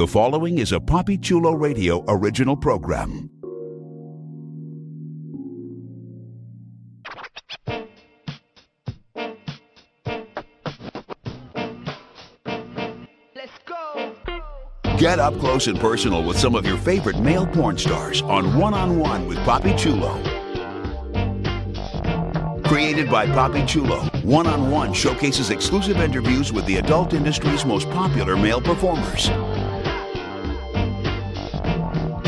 The following is a Papi Chulo Radio original program. Let's go. Get up close and personal with some of your favorite male porn stars on One on One with Papi Chulo. Created by Papi Chulo, One on One showcases exclusive interviews with the adult industry's most popular male performers.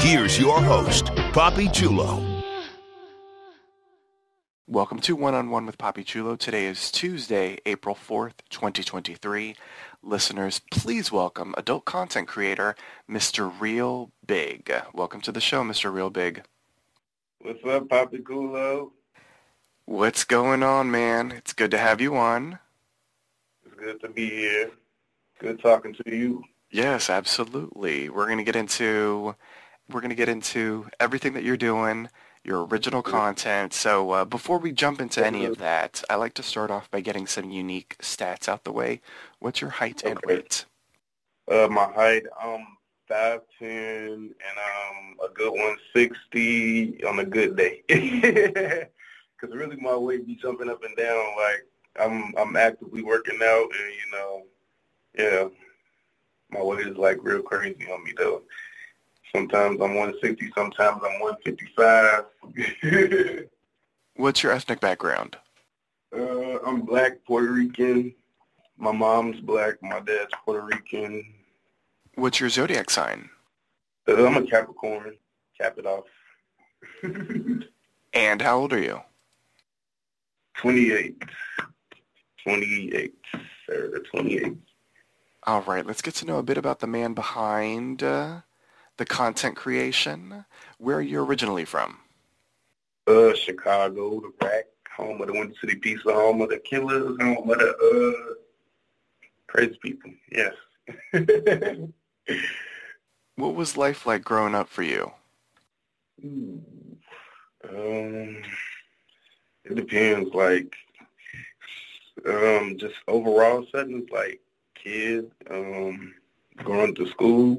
Here's your host, Papi Chulo. Welcome to One on One with Papi Chulo. Today is Tuesday, April 4th, 2023. Listeners, please welcome adult content creator, Mr. Real Biggg. Welcome to the show, Mr. Real Biggg. What's up, Papi Chulo? What's going on, man? It's good to have you on. It's good to be here. Good talking to you. Yes, absolutely. We're going to get into we're going to get into everything that you're doing, your original content. So uh, before we jump into any of that, I like to start off by getting some unique stats out the way. What's your height and Okay. weight? Uh, my height, um, five ten, and um, a good one sixty on a good day. Because really, my weight be jumping up and down. Like I'm, I'm actively working out, and you know, yeah, my weight is like real crazy on me though. Sometimes I'm 160, sometimes I'm 155. What's your ethnic background? Uh, I'm black, Puerto Rican. My mom's black. My dad's Puerto Rican. What's your zodiac sign? Uh, I'm a Capricorn. Cap it off. And how old are you? 28. 28. Sir, 28. All right, let's get to know a bit about the man behind uh, the content creation. Where are you originally from? Uh, Chicago, the rack, home of the Windy City Pizza, home of the killers, home of the uh, crazy people. Yes. What was life like growing up for you? Ooh. Um, it depends. Like, um, just overall settings, like kid, um, going to school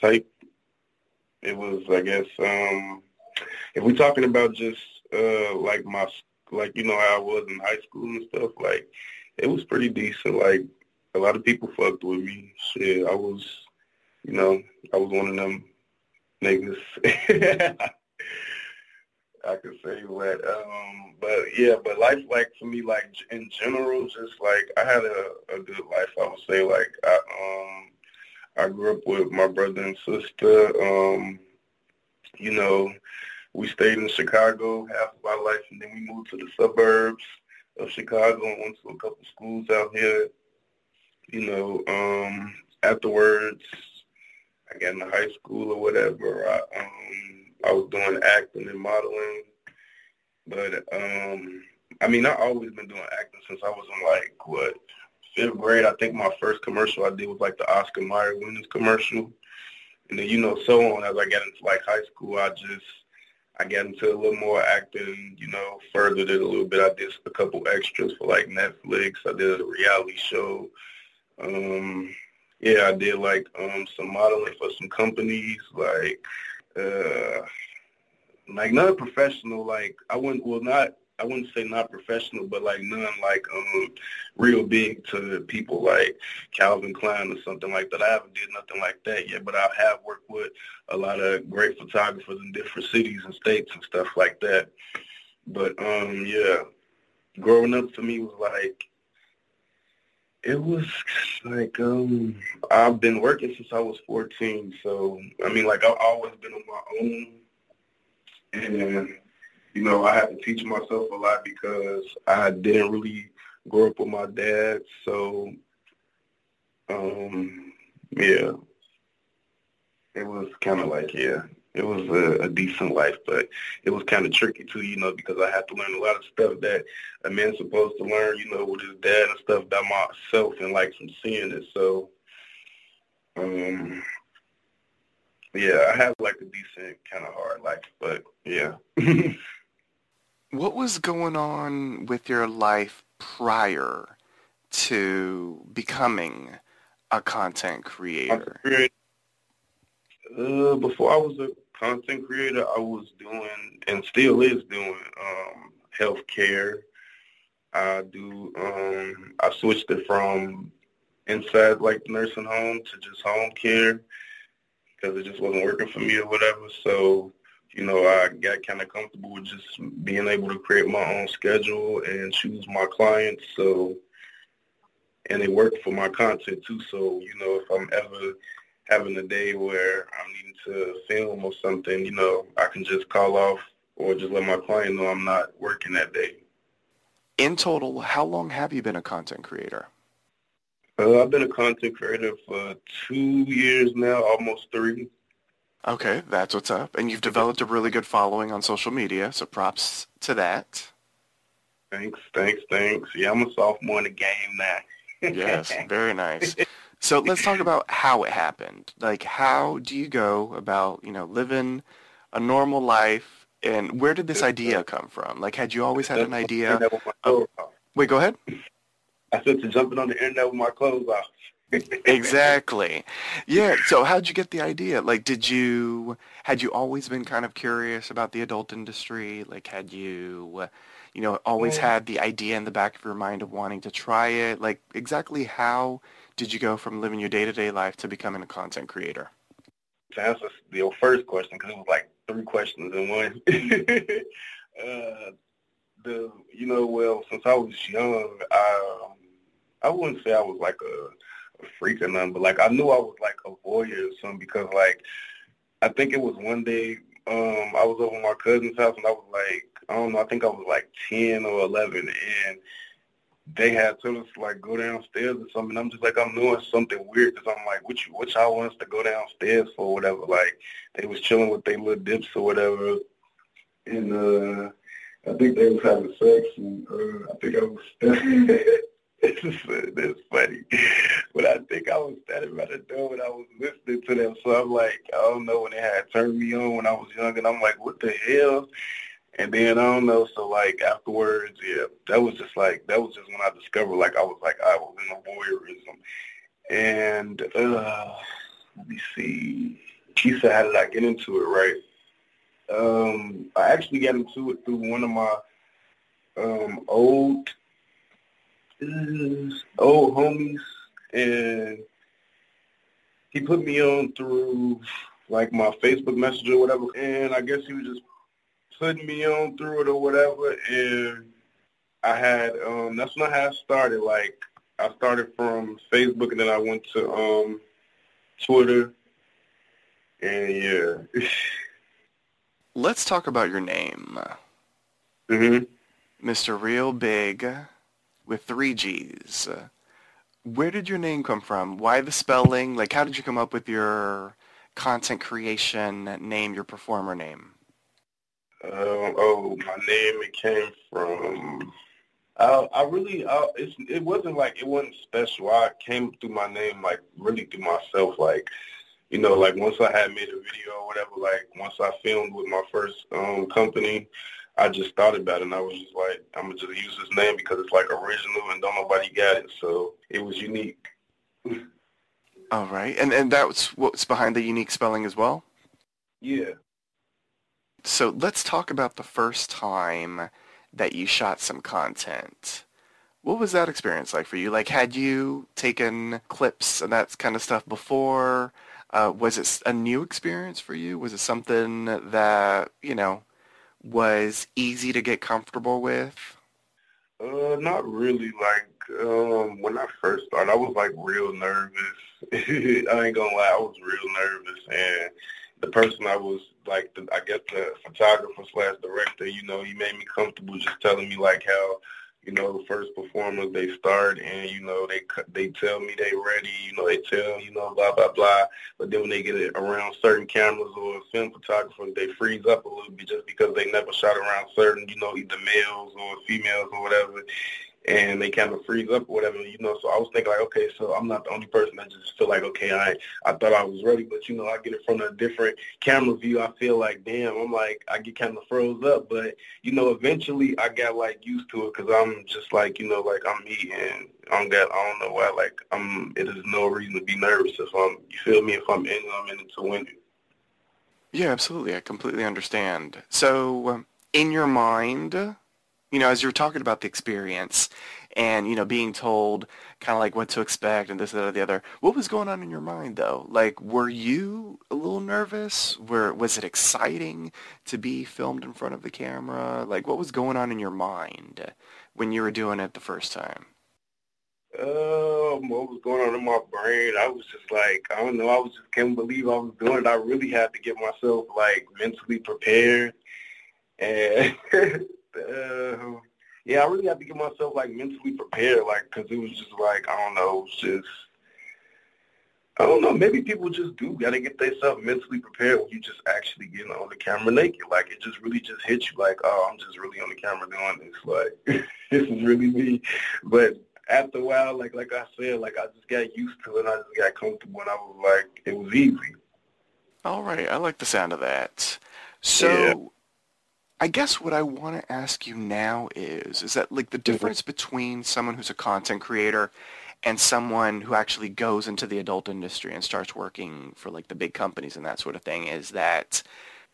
type. It was, I guess, um, if we're talking about just uh, like my, like you know how I was in high school and stuff, like it was pretty decent. Like a lot of people fucked with me. Shit, I was, you know, I was one of them niggas. I could say that. Um, but yeah, but life, like for me, like in general, just like I had a, a good life. I would say, like I, um, I grew up with my brother and sister. Um, you know, we stayed in Chicago half of our life, and then we moved to the suburbs of Chicago and went to a couple schools out here. You know, um, afterwards, I got into high school or whatever. I, um, I was doing acting and modeling, but um, I mean, I always been doing acting since I was in like what fifth grade. I think my first commercial I did was like the Oscar Mayer Wieners commercial, and then you know, so on. As I got into like high school, I just I got into a little more acting. You know, furthered it a little bit. I did a couple extras for like Netflix. I did a reality show. Um, yeah, I did like um some modeling for some companies, like uh like not professional, like I wouldn't well not I wouldn't say not professional, but like none like um real big to people like Calvin Klein or something like that. I haven't did nothing like that yet, but I have worked with a lot of great photographers in different cities and states and stuff like that. But um yeah, growing up for me was like it was like um I've been working since I was 14, so I mean like I've always been on my own, and you know I had to teach myself a lot because I didn't really grow up with my dad, so um yeah, it was kind of like yeah, it was a, a decent life, but it was kind of tricky too, you know, because I had to learn a lot of stuff that a man's supposed to learn, you know, with his dad and stuff by myself and like from seeing it. So, um, yeah, I had like a decent kind of hard life, but yeah. What was going on with your life prior to becoming a content creator? Uh, before I was a content creator, I was doing and still is doing um, healthcare. I do. Um, I switched it from inside like nursing home to just home care because it just wasn't working for me or whatever. So, you know, I got kind of comfortable with just being able to create my own schedule and choose my clients. So, and it worked for my content too. So, you know, if I'm ever having a day where I'm needing to film or something, you know, I can just call off or just let my client know I'm not working that day. In total, how long have you been a content creator? Uh, I've been a content creator for two years now, almost three. Okay, that's what's up. And you've developed a really good following on social media, so props to that. Thanks, thanks, thanks. Yeah, I'm a sophomore in the game now. yes, very nice. So let's talk about how it happened. Like, how do you go about, you know, living a normal life, and where did this idea come from? Like, had you always had an idea? Of, wait, go ahead. I said to jumping on the internet with my clothes off. Exactly. Yeah. So how'd you get the idea? Like, did you, had you always been kind of curious about the adult industry? Like, had you, you know, always had the idea in the back of your mind of wanting to try it? Like, exactly how did you go from living your day-to-day life to becoming a content creator? To answer your first question, because it was like three questions in one. uh, the, you know, well, since I was young, I, um, I wouldn't say I was like a freak or nothing, but like I knew I was like a voyeur or something because like I think it was one day um I was over at my cousin's house and I was like I don't know I think I was like ten or eleven and they had told us like go downstairs or something. I'm just like I'm doing something weird because I'm like, what you, what y'all want us to go downstairs for, or whatever. Like they was chilling with their little dips or whatever, and uh I think they was having sex, and uh I think I was. it's funny. But I think I was standing by the door and I was listening to them. So I'm like, I don't know when they had turned me on when I was young and I'm like, what the hell? And then I don't know, so like afterwards, yeah, that was just like that was just when I discovered like I was like I was in a voyeurism. And uh let me see. She said how did I get into it, right? Um I actually got into it through one of my um old old homies, and he put me on through like my Facebook Messenger or whatever, and I guess he was just putting me on through it or whatever, and I had um that's when I had started. Like I started from Facebook, and then I went to um Twitter, and yeah. Let's talk about your name. Mhm. Mr. Real Biggg with three G's. Where did your name come from? Why the spelling? Like, how did you come up with your content creation name, your performer name? Um, oh, my name, it came from, I, I really, I, it wasn't like, it wasn't special. I came through my name, like, really through myself. Like, you know, like, once I had made a video or whatever, like, once I filmed with my first um, company, I just thought about it and I was just like, I'm gonna just use this name because it's like original and don't nobody got it, so it was unique. All right, and and that's what's behind the unique spelling as well. Yeah. So let's talk about the first time that you shot some content. What was that experience like for you? Like, had you taken clips and that kind of stuff before? Uh, was it a new experience for you? Was it something that you know was easy to get comfortable with? Uh, not really. Like um, when I first started, I was like real nervous. I ain't gonna lie, I was real nervous, and the person I was like, the, I guess the photographer slash director, you know, he made me comfortable just telling me like how you know, the first performers, they start and, you know, they they tell me they ready, you know, they tell, you know, blah, blah, blah. But then when they get around certain cameras or film photographers, they freeze up a little bit just because they never shot around certain, you know, either males or females or whatever and they kind of freeze up or whatever, you know. So I was thinking like, okay, so I'm not the only person that just feel like, okay, I I thought I was ready, but you know, I get it from a different camera view. I feel like, damn, I'm like, I get kind of froze up, but you know, eventually I got like used to it because I'm just like, you know, like I'm me and I'm got, I don't know why, like I'm, it is no reason to be nervous if I'm, you feel me? If I'm in, I'm in it to win it. Yeah, absolutely. I completely understand. So, um, in your mind, you know, as you were talking about the experience and, you know, being told kind of like what to expect and this, that, or the other, what was going on in your mind though? Like, were you a little nervous? Were, was it exciting to be filmed in front of the camera? Like, what was going on in your mind when you were doing it the first time? Um, what was going on in my brain? I was just like, I don't know. I was just can't believe I was doing it. I really had to get myself like mentally prepared, and uh, yeah, I really had to get myself like mentally prepared, like because it was just like I don't know, just I don't know. Maybe people just do gotta get themselves mentally prepared when you just actually get on the camera naked. Like it just really just hits you like, oh, I'm just really on the camera doing this. Like this is really me, but after a while, like like I said, like I just got used to it. and I just got comfortable, and I was like, it was easy. All right, I like the sound of that. So, yeah. I guess what I want to ask you now is, is that like the mm-hmm. difference between someone who's a content creator and someone who actually goes into the adult industry and starts working for like the big companies and that sort of thing is that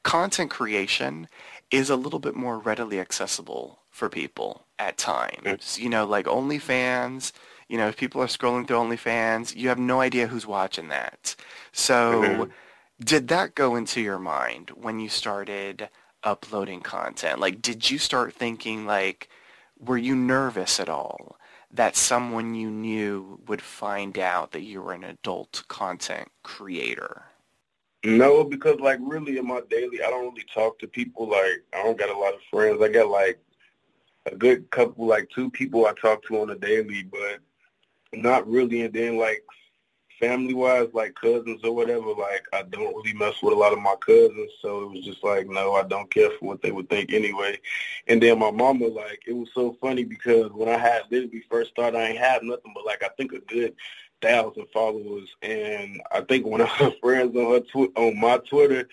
content creation is a little bit more readily accessible for people at times. You know, like OnlyFans, you know, if people are scrolling through OnlyFans, you have no idea who's watching that. So mm-hmm. did that go into your mind when you started uploading content? Like, did you start thinking, like, were you nervous at all that someone you knew would find out that you were an adult content creator? No, because like really in my daily, I don't really talk to people. Like I don't got a lot of friends. I got like a good couple, like two people I talk to on a daily, but not really. And then like family wise, like cousins or whatever, like I don't really mess with a lot of my cousins. So it was just like, no, I don't care for what they would think anyway. And then my mama, like, it was so funny because when I had literally first started, I ain't had nothing but like I think a good thousand followers. And I think one of her friends on her tw- on my Twitter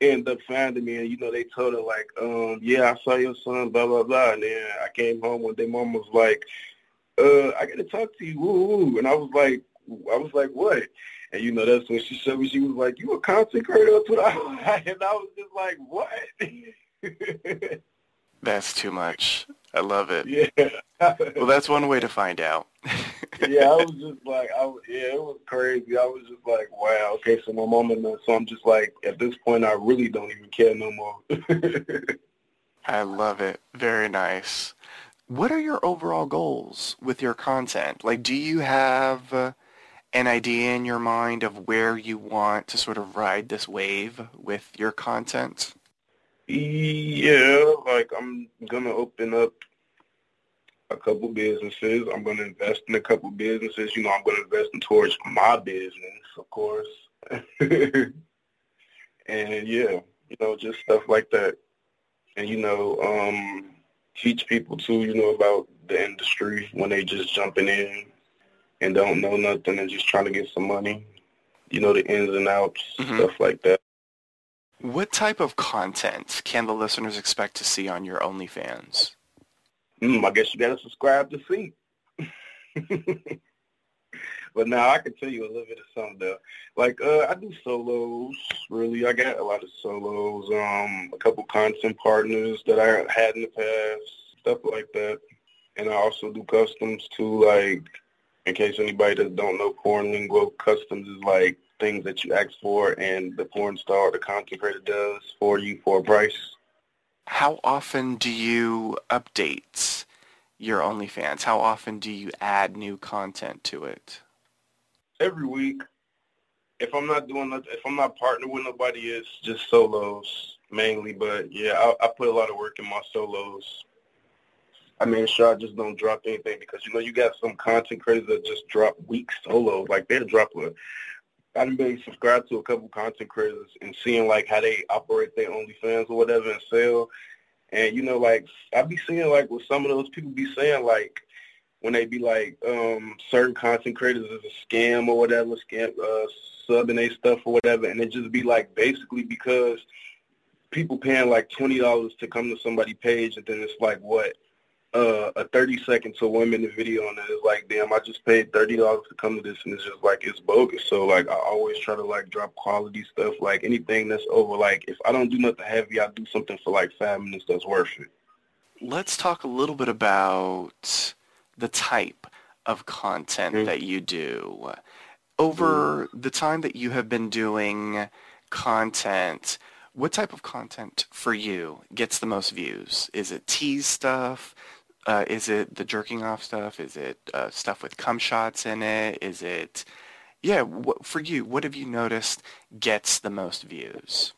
end up finding me and you know they told her like um yeah i saw your son blah blah blah and then i came home one day mom was like uh i gotta talk to you woo, woo. and i was like i was like what and you know that's when she showed me she was like you a content creator that's what i and i was just like what that's too much i love it yeah well that's one way to find out yeah, I was just like, I was, yeah, it was crazy. I was just like, wow, okay, so my mom and so I'm just like, at this point, I really don't even care no more. I love it. Very nice. What are your overall goals with your content? Like, do you have uh, an idea in your mind of where you want to sort of ride this wave with your content? Yeah, like I'm gonna open up a couple businesses. I'm to invest in a couple businesses. You know, I'm to invest in towards my business, of course. and yeah, you know, just stuff like that. And, you know, um, teach people too, you know, about the industry when they just jumping in and don't know nothing and just trying to get some money. You know, the ins and outs, mm-hmm. stuff like that. What type of content can the listeners expect to see on your OnlyFans? mm, I guess you got to subscribe to see. but now I can tell you a little bit of something though. Like uh, I do solos. Really, I got a lot of solos. Um, a couple content partners that I had in the past, stuff like that. And I also do customs too. Like in case anybody that don't know, porn lingo customs is like things that you ask for, and the porn star, the content creator does for you for a price how often do you update your OnlyFans? How often do you add new content to it? Every week. If I'm not doing if I'm not partnered with nobody, it's just solos mainly. But yeah, I, I put a lot of work in my solos. I make sure I just don't drop anything because you know you got some content creators that just drop weak solos. Like they'll drop I've been subscribed to a couple content creators and seeing like how they operate their OnlyFans or whatever and sell. And you know, like I be seeing like what some of those people be saying, like when they be like um certain content creators is a scam or whatever, scam uh subbing they stuff or whatever, and it just be like basically because people paying like twenty dollars to come to somebody page and then it's like what uh, a 30 second to one minute video and it's like, damn, I just paid $30 to come to this and it's just like, it's bogus. So like, I always try to like drop quality stuff, like anything that's over, like if I don't do nothing heavy, I do something for like five minutes that's worth it. Let's talk a little bit about the type of content mm-hmm. that you do. Over mm-hmm. the time that you have been doing content, what type of content for you gets the most views? Is it tease stuff? Uh, is it the jerking off stuff? Is it uh, stuff with cum shots in it? Is it, yeah, what, for you, what have you noticed gets the most views?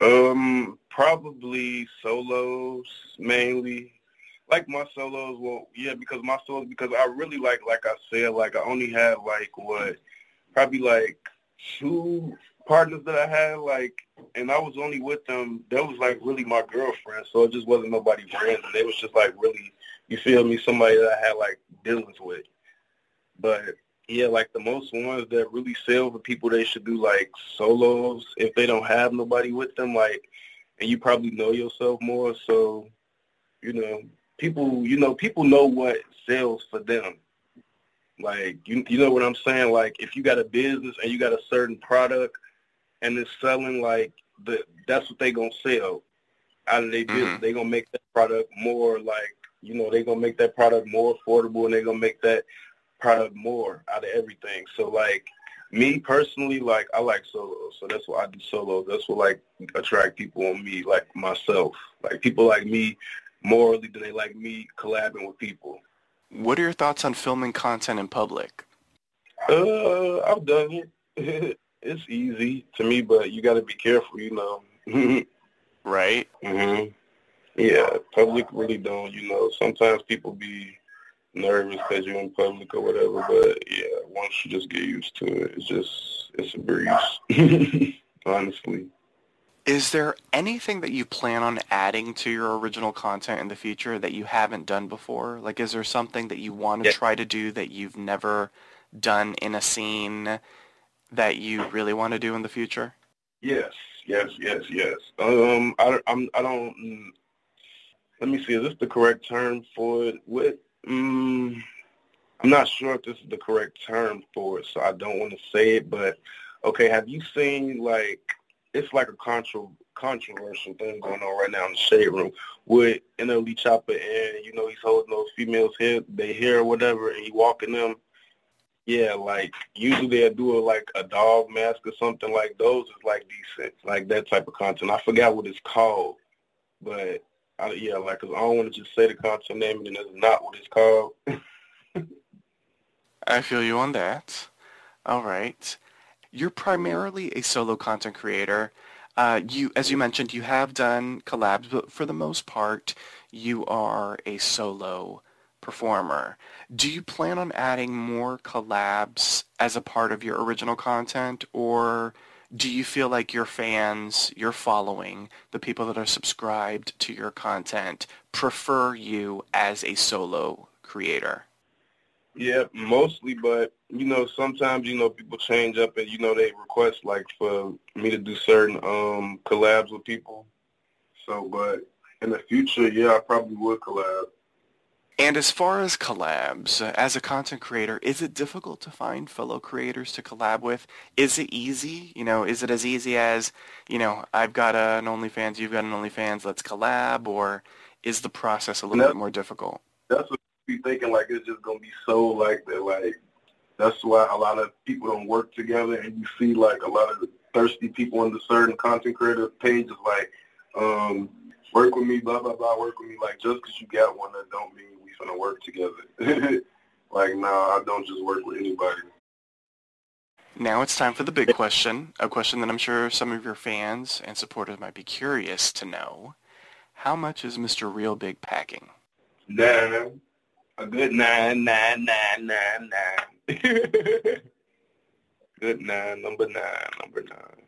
Um, probably solos mainly. Like my solos, well, yeah, because my solos, because I really like, like I said, like I only have like what, probably like two partners that I had, like, and I was only with them. That was like really my girlfriend, so it just wasn't nobody random. They was just like really, you feel me, somebody that I had like dealings with. But yeah, like the most ones that really sell for people, they should do like solos if they don't have nobody with them, like, and you probably know yourself more, so you know, people, you know, people know what sells for them. Like you, you know what I'm saying? Like if you got a business and you got a certain product and it's selling like the that's what they gonna sell out of their mm-hmm. business. They gonna make that product more like you know they gonna make that product more affordable and they gonna make that product more out of everything. So like me personally, like I like solos, so that's why I do solos. That's what like attract people on me, like myself. Like people like me morally than they like me collabing with people. What are your thoughts on filming content in public? Uh, I've done it. it's easy to me, but you got to be careful, you know. right. Mhm. Yeah, public really don't. You know, sometimes people be nervous because you're in public or whatever, but yeah, once you just get used to it, it's just it's a breeze. Honestly. Is there anything that you plan on adding to your original content in the future that you haven't done before? Like, is there something that you want to yeah. try to do that you've never done in a scene that you really want to do in the future? Yes, yes, yes, yes. Um, I, I'm, I don't. Mm, let me see. Is this the correct term for it? What? Um, I'm not sure if this is the correct term for it, so I don't want to say it. But okay, have you seen like it's like a contra- controversial thing going on right now in the shade room with NLE Choppa and you know he's holding those females' head, they hair or whatever, and he walking them yeah, like usually they'll do a, like a dog mask or something like those is like decent, like that type of content. I forgot what it's called, but I, yeah, like cause I don't want to just say the content name and it's not what it's called. I feel you on that. All right, you're primarily a solo content creator. Uh, you, as you mentioned, you have done collabs, but for the most part, you are a solo performer. Do you plan on adding more collabs as a part of your original content, or do you feel like your fans, your following, the people that are subscribed to your content, prefer you as a solo creator? Yeah, mostly, but you know, sometimes you know people change up and you know they request like for me to do certain um collabs with people. So, but in the future, yeah, I probably would collab. And as far as collabs, as a content creator, is it difficult to find fellow creators to collab with? Is it easy? You know, is it as easy as, you know, I've got an OnlyFans, you've got an OnlyFans, let's collab, or is the process a little bit more difficult? That's what you thinking, like it's just gonna be so like that, like that's why a lot of people don't work together, and you see like a lot of thirsty people on the certain content creator pages, like um, work with me, blah blah blah, work with me. Like just because you got one, that don't mean gonna work together. like, no, I don't just work with anybody. Now it's time for the big question, a question that I'm sure some of your fans and supporters might be curious to know. How much is Mr. Real Biggg packing? Nine. A good nine, nine, nine, nine, nine. good nine, number nine, number nine.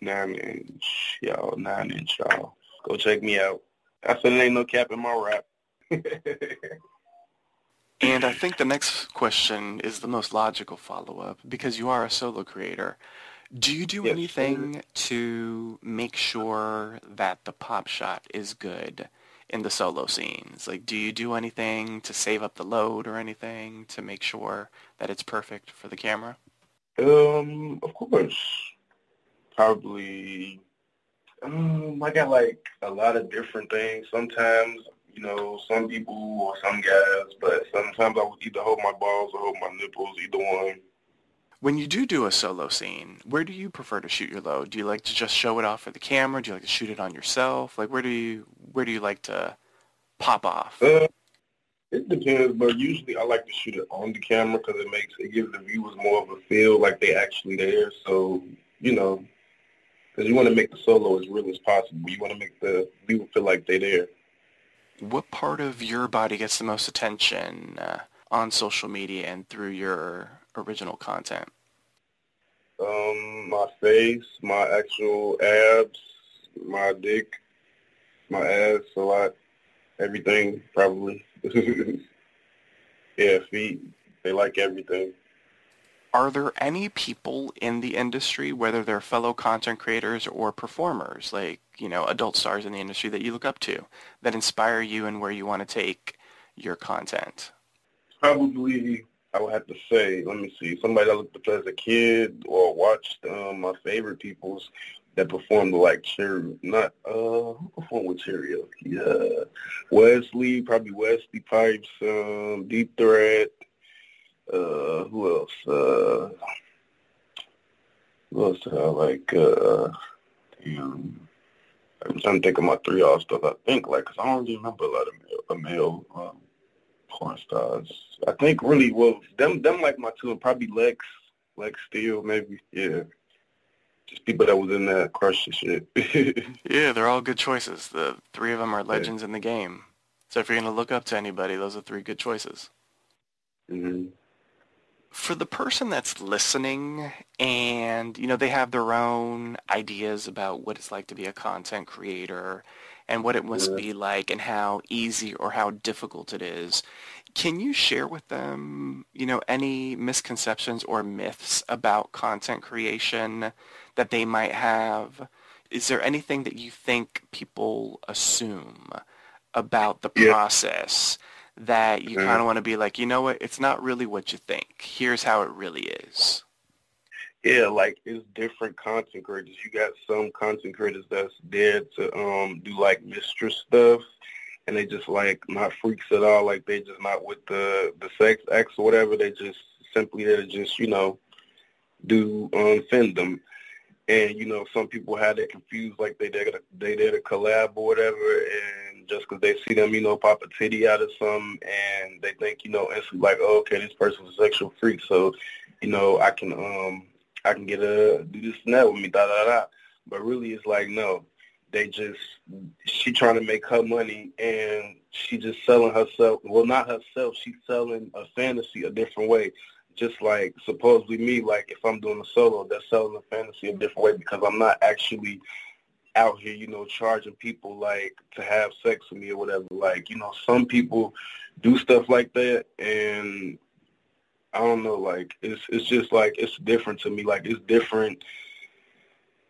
Nine inch, y'all, nine inch, y'all. Go check me out. I said there ain't no cap in my rap. and I think the next question is the most logical follow-up because you are a solo creator. Do you do yes, anything to make sure that the pop shot is good in the solo scenes? Like, do you do anything to save up the load or anything to make sure that it's perfect for the camera? Um, of course. Probably. Um, I got like a lot of different things. Sometimes, you know, some people or some guys, but sometimes I would either hold my balls or hold my nipples, either one. When you do do a solo scene, where do you prefer to shoot your load? Do you like to just show it off for the camera? Do you like to shoot it on yourself? Like where do you where do you like to pop off? Uh, it depends, but usually I like to shoot it on the camera because it makes it gives the viewers more of a feel like they actually there. So you know, because you want to make the solo as real as possible. You want to make the viewer feel like they're there. What part of your body gets the most attention uh, on social media and through your original content? Um, my face, my actual abs, my dick, my ass a lot, everything probably. yeah, feet. They like everything. Are there any people in the industry, whether they're fellow content creators or performers, like, you know, adult stars in the industry that you look up to, that inspire you and where you want to take your content? Probably I would have to say, let me see, somebody I looked up as a kid or watched um, my favorite people's that performed like Cherry, not uh, who performed with Cherry? Yeah, Wesley, probably Wesley Pipes, um, Deep Threat. Uh, who else? Uh, who else? Uh, like, uh, damn. I'm trying to think of my three all stuff. I think like, cause I don't really remember a lot of male, male um, porn stars. I think really well them them like my two probably Lex Lex Steele maybe yeah. Just people that was in that crush and shit. yeah, they're all good choices. The three of them are legends yeah. in the game. So if you're gonna look up to anybody, those are three good choices. Mm-hmm. For the person that's listening and, you know, they have their own ideas about what it's like to be a content creator and what it must yeah. be like and how easy or how difficult it is. Can you share with them, you know, any misconceptions or myths about content creation that they might have? Is there anything that you think people assume about the yeah. process that you yeah. kind of want to be like, you know what, it's not really what you think. Here's how it really is. Yeah, like it's different content creators. You got some content creators that's there to um do like mistress stuff and they just like not freaks at all, like they just not with the the sex acts or whatever, they just simply there to just, you know, do um them. And, you know, some people had it confused like they to they there to collab or whatever and just because they see them, you know, pop a titty out of some and they think, you know, instantly like, oh, okay, this person's a sexual freak, so, you know, I can um I can get a do this and that with me, da da da. But really, it's like no, they just she trying to make her money and she just selling herself. Well, not herself. She's selling a fantasy a different way. Just like supposedly me, like if I'm doing a solo, they're selling a fantasy a different way because I'm not actually out here, you know, charging people like to have sex with me or whatever. Like, you know, some people do stuff like that and I don't know, like it's it's just like it's different to me. Like it's different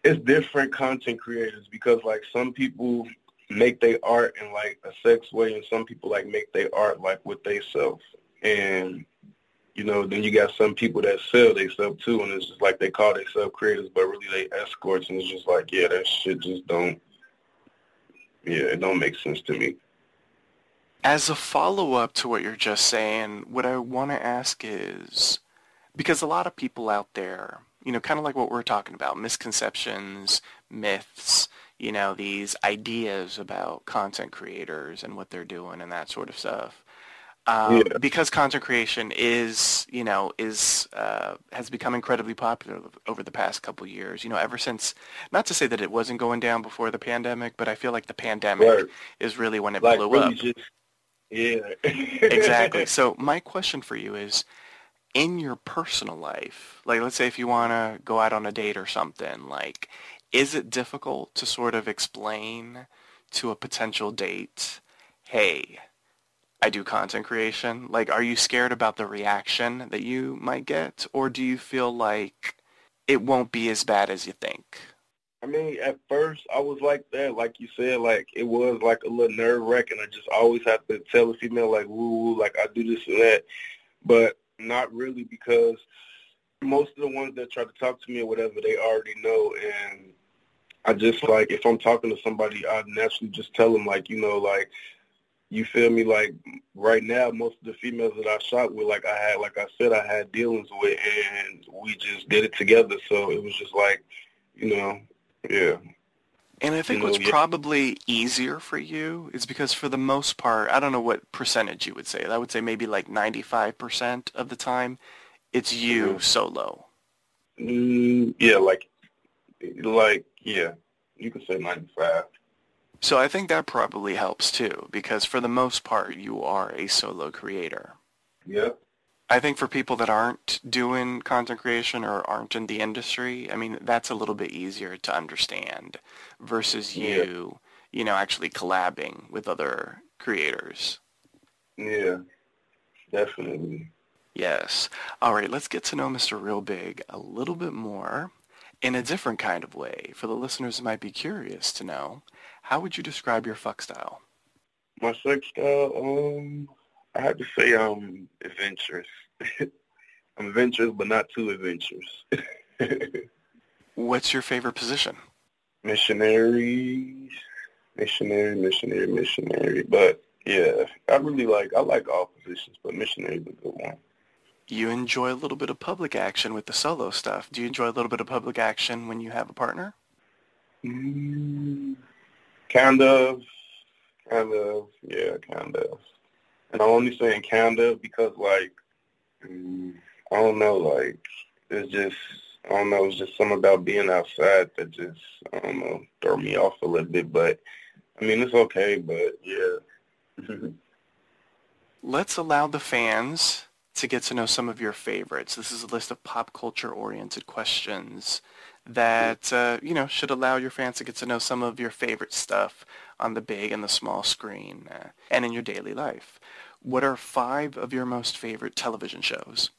it's different content creators because like some people make their art in like a sex way and some people like make their art like with they self. And you know, then you got some people that sell they self too and it's just like they call themselves creators but really they escorts and it's just like, yeah, that shit just don't yeah, it don't make sense to me. As a follow-up to what you're just saying, what I want to ask is, because a lot of people out there, you know, kind of like what we're talking about, misconceptions, myths, you know, these ideas about content creators and what they're doing and that sort of stuff. Um, yeah. Because content creation is, you know, is uh, has become incredibly popular over the past couple years. You know, ever since, not to say that it wasn't going down before the pandemic, but I feel like the pandemic right. is really when it like blew really up. Just, yeah. exactly. So my question for you is, in your personal life, like let's say if you want to go out on a date or something, like, is it difficult to sort of explain to a potential date, hey, I do content creation? Like, are you scared about the reaction that you might get? Or do you feel like it won't be as bad as you think? I mean, at first I was like that, like you said, like it was like a little nerve wracking. I just always have to tell a female like, woo, woo, like I do this and that, but not really because most of the ones that try to talk to me or whatever, they already know, and I just like if I'm talking to somebody, I naturally just tell them like, you know, like you feel me? Like right now, most of the females that I shot with, like I had, like I said, I had dealings with, and we just did it together. So it was just like, you know, yeah. And I think you know, what's yeah. probably easier for you is because for the most part, I don't know what percentage you would say. I would say maybe like 95% of the time, it's you mm-hmm. solo. Mm, yeah, like, like, yeah, you can say 95. So I think that probably helps too, because for the most part, you are a solo creator. Yeah. I think for people that aren't doing content creation or aren't in the industry, I mean, that's a little bit easier to understand versus you, yeah. you know, actually collabing with other creators. Yeah, definitely. Yes. All right, let's get to know Mr. Real Biggg a little bit more in a different kind of way for the listeners who might be curious to know. How would you describe your fuck style? My sex style, um, I have to say I'm adventurous. I'm adventurous, but not too adventurous. What's your favorite position? Missionary, missionary, missionary, missionary. But yeah, I really like I like all positions, but missionary is a good one. You enjoy a little bit of public action with the solo stuff. Do you enjoy a little bit of public action when you have a partner? Mm, Kind of, kind of, yeah, kind of. And I'm only saying kind of because, like, um, I don't know, like, it's just, I don't know, it's just something about being outside that just, I don't know, throw me off a little bit. But, I mean, it's okay, but, yeah. Let's allow the fans to get to know some of your favorites. This is a list of pop culture-oriented questions that uh, you know should allow your fans to get to know some of your favorite stuff on the big and the small screen uh, and in your daily life. What are five of your most favorite television shows?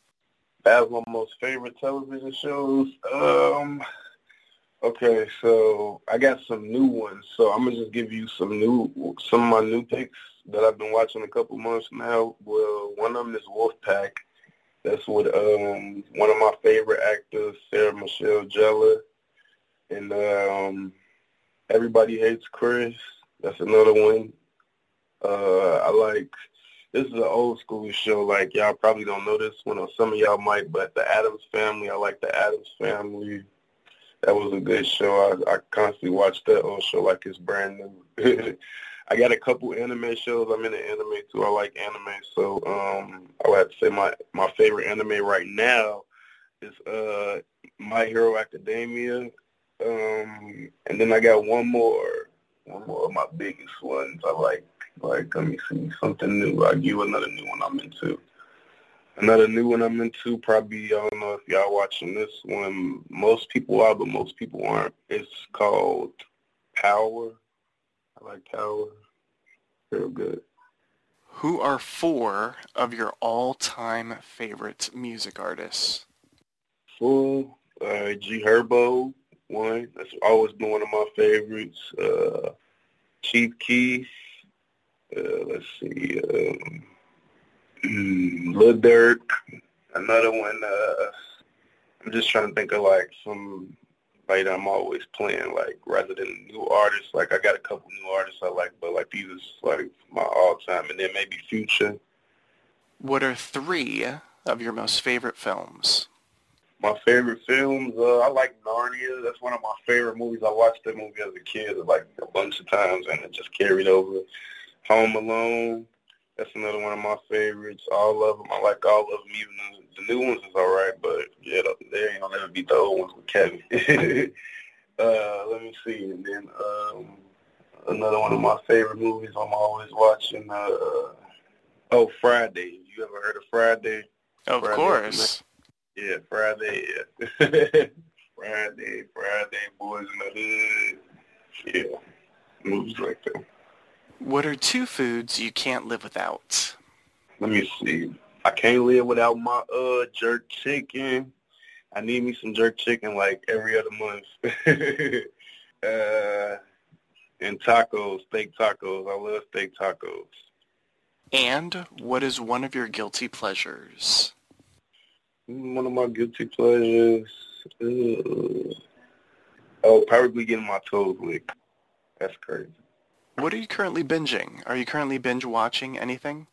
As my most favorite television shows, um, okay, so I got some new ones. So I'm gonna just give you some new, some of my new picks that I've been watching a couple months now. Well, one of them is Wolfpack. That's with um, one of my favorite actors, Sarah Michelle Gellar. And um, Everybody Hates Chris. That's another one. Uh, I like, this is an old school show. Like, y'all probably don't know this one, or some of y'all might, but The Addams Family. I like The Addams Family. That was a good show. I, I constantly watch that old show like it's brand new. I got a couple anime shows. I'm into anime too. I like anime, so um, I would have to say my my favorite anime right now is uh, My Hero Academia, um, and then I got one more, one more of my biggest ones. I like like let me see something new. I'll give another new one I'm into. Another new one I'm into, probably, I don't know if y'all watching this one. Most people are, but most people aren't. It's called Power I like Power. Real good. Who are four of your all-time favorite music artists? Full, uh, G Herbo, one. That's always been one of my favorites. Uh, Chief Keef. Uh, let's see. Um, mm, Lil Durk. Another one. Uh, I'm just trying to think of like some like I'm always playing like rather than new artists. Like I got a couple new artists I like, but like these is like my all time, and then maybe Future. What are three of your most favorite films? My favorite films, uh, I like Narnia. That's one of my favorite movies. I watched that movie as a kid like a bunch of times, and it just carried over. Home Alone. That's another one of my favorites. All of them, I like all of them. Even the, new ones is all right, but yeah, they ain't gonna never beat the old ones with Kevin. uh, let me see, and then um, another one of my favorite movies I'm always watching. Uh, oh, Friday. You ever heard of Friday? Of Friday course. Yeah, Friday. Yeah. Friday, Friday, Boys in the Hood. Yeah, movies like that. What are two foods you can't live without? Let me see. I can't live without my uh jerk chicken. I need me some jerk chicken like every other month. uh, and tacos, steak tacos. I love steak tacos. And what is one of your guilty pleasures? One of my guilty pleasures. Uh, oh, probably getting my toes licked. That's crazy. What are you currently binging? Are you currently binge watching anything?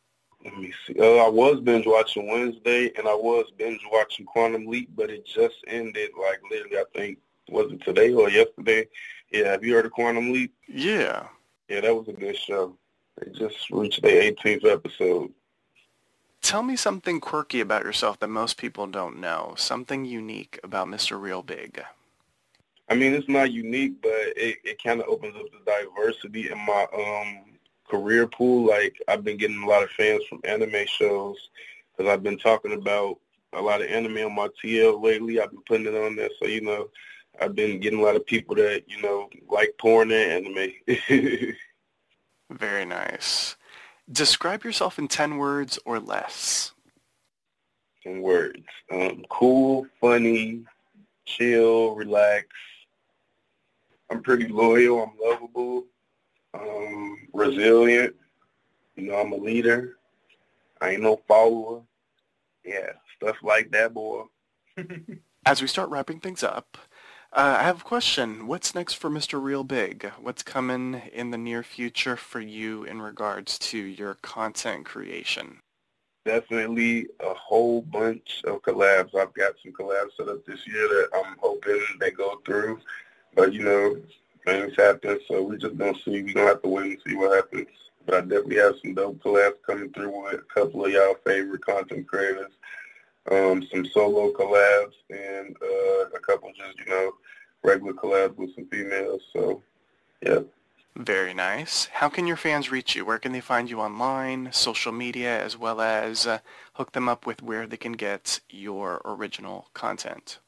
Let me see. Uh, I was binge watching Wednesday, and I was binge watching Quantum Leap, but it just ended like literally. I think was it today or yesterday? Yeah. Have you heard of Quantum Leap? Yeah. Yeah, that was a good show. They just reached their 18th episode. Tell me something quirky about yourself that most people don't know. Something unique about Mr. Real Biggg. I mean, it's not unique, but it, it kind of opens up the diversity in my um career pool. Like I've been getting a lot of fans from anime shows because I've been talking about a lot of anime on my TL lately. I've been putting it on there, so you know, I've been getting a lot of people that you know like porn and anime. Very nice. Describe yourself in ten words or less. Ten words: um, cool, funny, chill, relax. I'm pretty loyal. I'm lovable um, resilient. You know, I'm a leader. I ain't no follower. Yeah, stuff like that, boy. As we start wrapping things up, uh, I have a question. What's next for Mr. Real Biggg? What's coming in the near future for you in regards to your content creation? Definitely a whole bunch of collabs. I've got some collabs set up this year that I'm hoping they go through. But, you know, things happen, so we just gonna see. We gonna have to wait and see what happens. But I definitely have some dope collabs coming through with a couple of y'all favorite content creators. Um, some solo collabs and uh, a couple just you know regular collabs with some females. So yeah. Very nice. How can your fans reach you? Where can they find you online, social media, as well as uh, hook them up with where they can get your original content?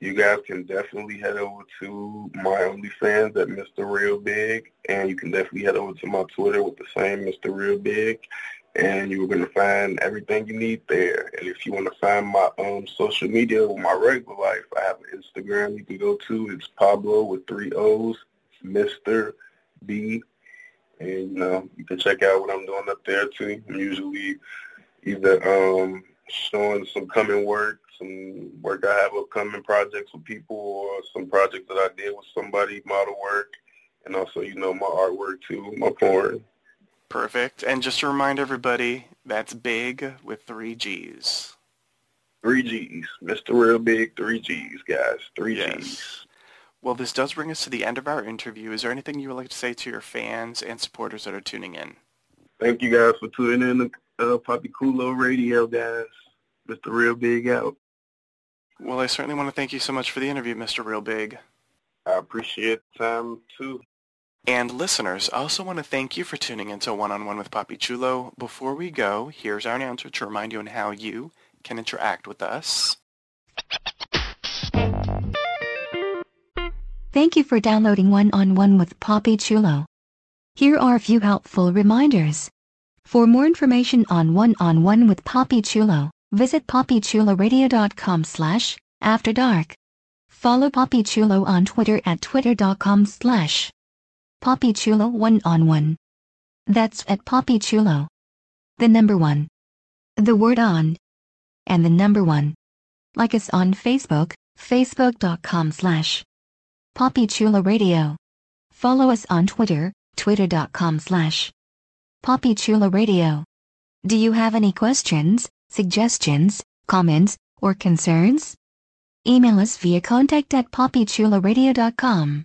You guys can definitely head over to my OnlyFans at Mr. Real Biggg, and you can definitely head over to my Twitter with the same Mr. Real Biggg, and you're going to find everything you need there. And if you want to find my um, social media with my regular life, I have an Instagram you can go to. It's Pablo with three O's, Mr. B, and you know you can check out what I'm doing up there too. I'm usually either um, showing some coming work some work I have upcoming projects with people or some projects that I did with somebody, model work, and also, you know, my artwork too, my porn. Perfect. And just to remind everybody, that's big with three G's. Three G's. Mr. Real Biggg, three G's, guys. Three yes. G's. Well, this does bring us to the end of our interview. Is there anything you would like to say to your fans and supporters that are tuning in? Thank you guys for tuning in to uh, Papi Chulo Radio, guys. Mr. Real Biggg out. Well, I certainly want to thank you so much for the interview, Mr. Real Biggg. I appreciate the time, too. And listeners, I also want to thank you for tuning into One-on-One with Papi Chulo. Before we go, here's our announcer to remind you on how you can interact with us. Thank you for downloading One-on-One with Papi Chulo. Here are a few helpful reminders. For more information on One-on-One with Papi Chulo, Visit papichuloradio.com slash after dark. Follow Papi Chulo on Twitter at twitter.com slash papichulo one on one. That's at Papi Chulo. The number one. The word on. And the number one. Like us on Facebook, facebook.com slash Papi Chulo Radio. Follow us on Twitter, twitter.com slash Papi Chulo Radio. Do you have any questions? Suggestions, comments, or concerns? Email us via contact at papichuloradio.com.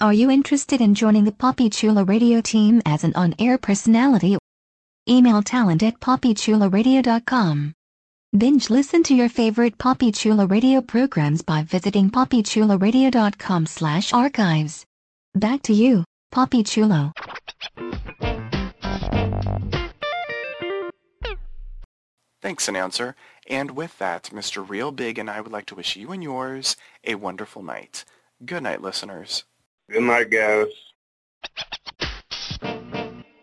Are you interested in joining the Papi Chulo Radio team as an on-air personality? Email talent at papichuloradio.com. Binge listen to your favorite Papi Chulo Radio programs by visiting papichuloradio.com slash archives. Back to you, Papi Chulo. Thanks, announcer. And with that, Mr. Real Biggg and I would like to wish you and yours a wonderful night. Good night, listeners. Good night, guys.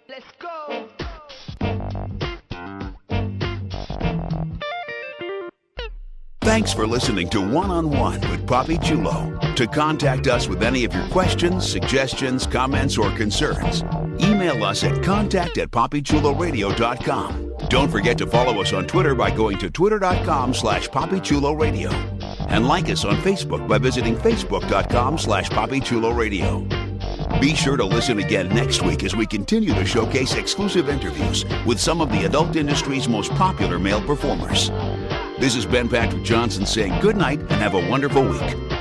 Let's go. Thanks for listening to One on One with Papi Chulo. To contact us with any of your questions, suggestions, comments, or concerns, email us at contact at papichuloradio.com. Don't forget to follow us on Twitter by going to twitter.com slash papichuloradio. And like us on Facebook by visiting facebook.com slash papichuloradio. Be sure to listen again next week as we continue to showcase exclusive interviews with some of the adult industry's most popular male performers. This is Ben Patrick Johnson saying good night and have a wonderful week.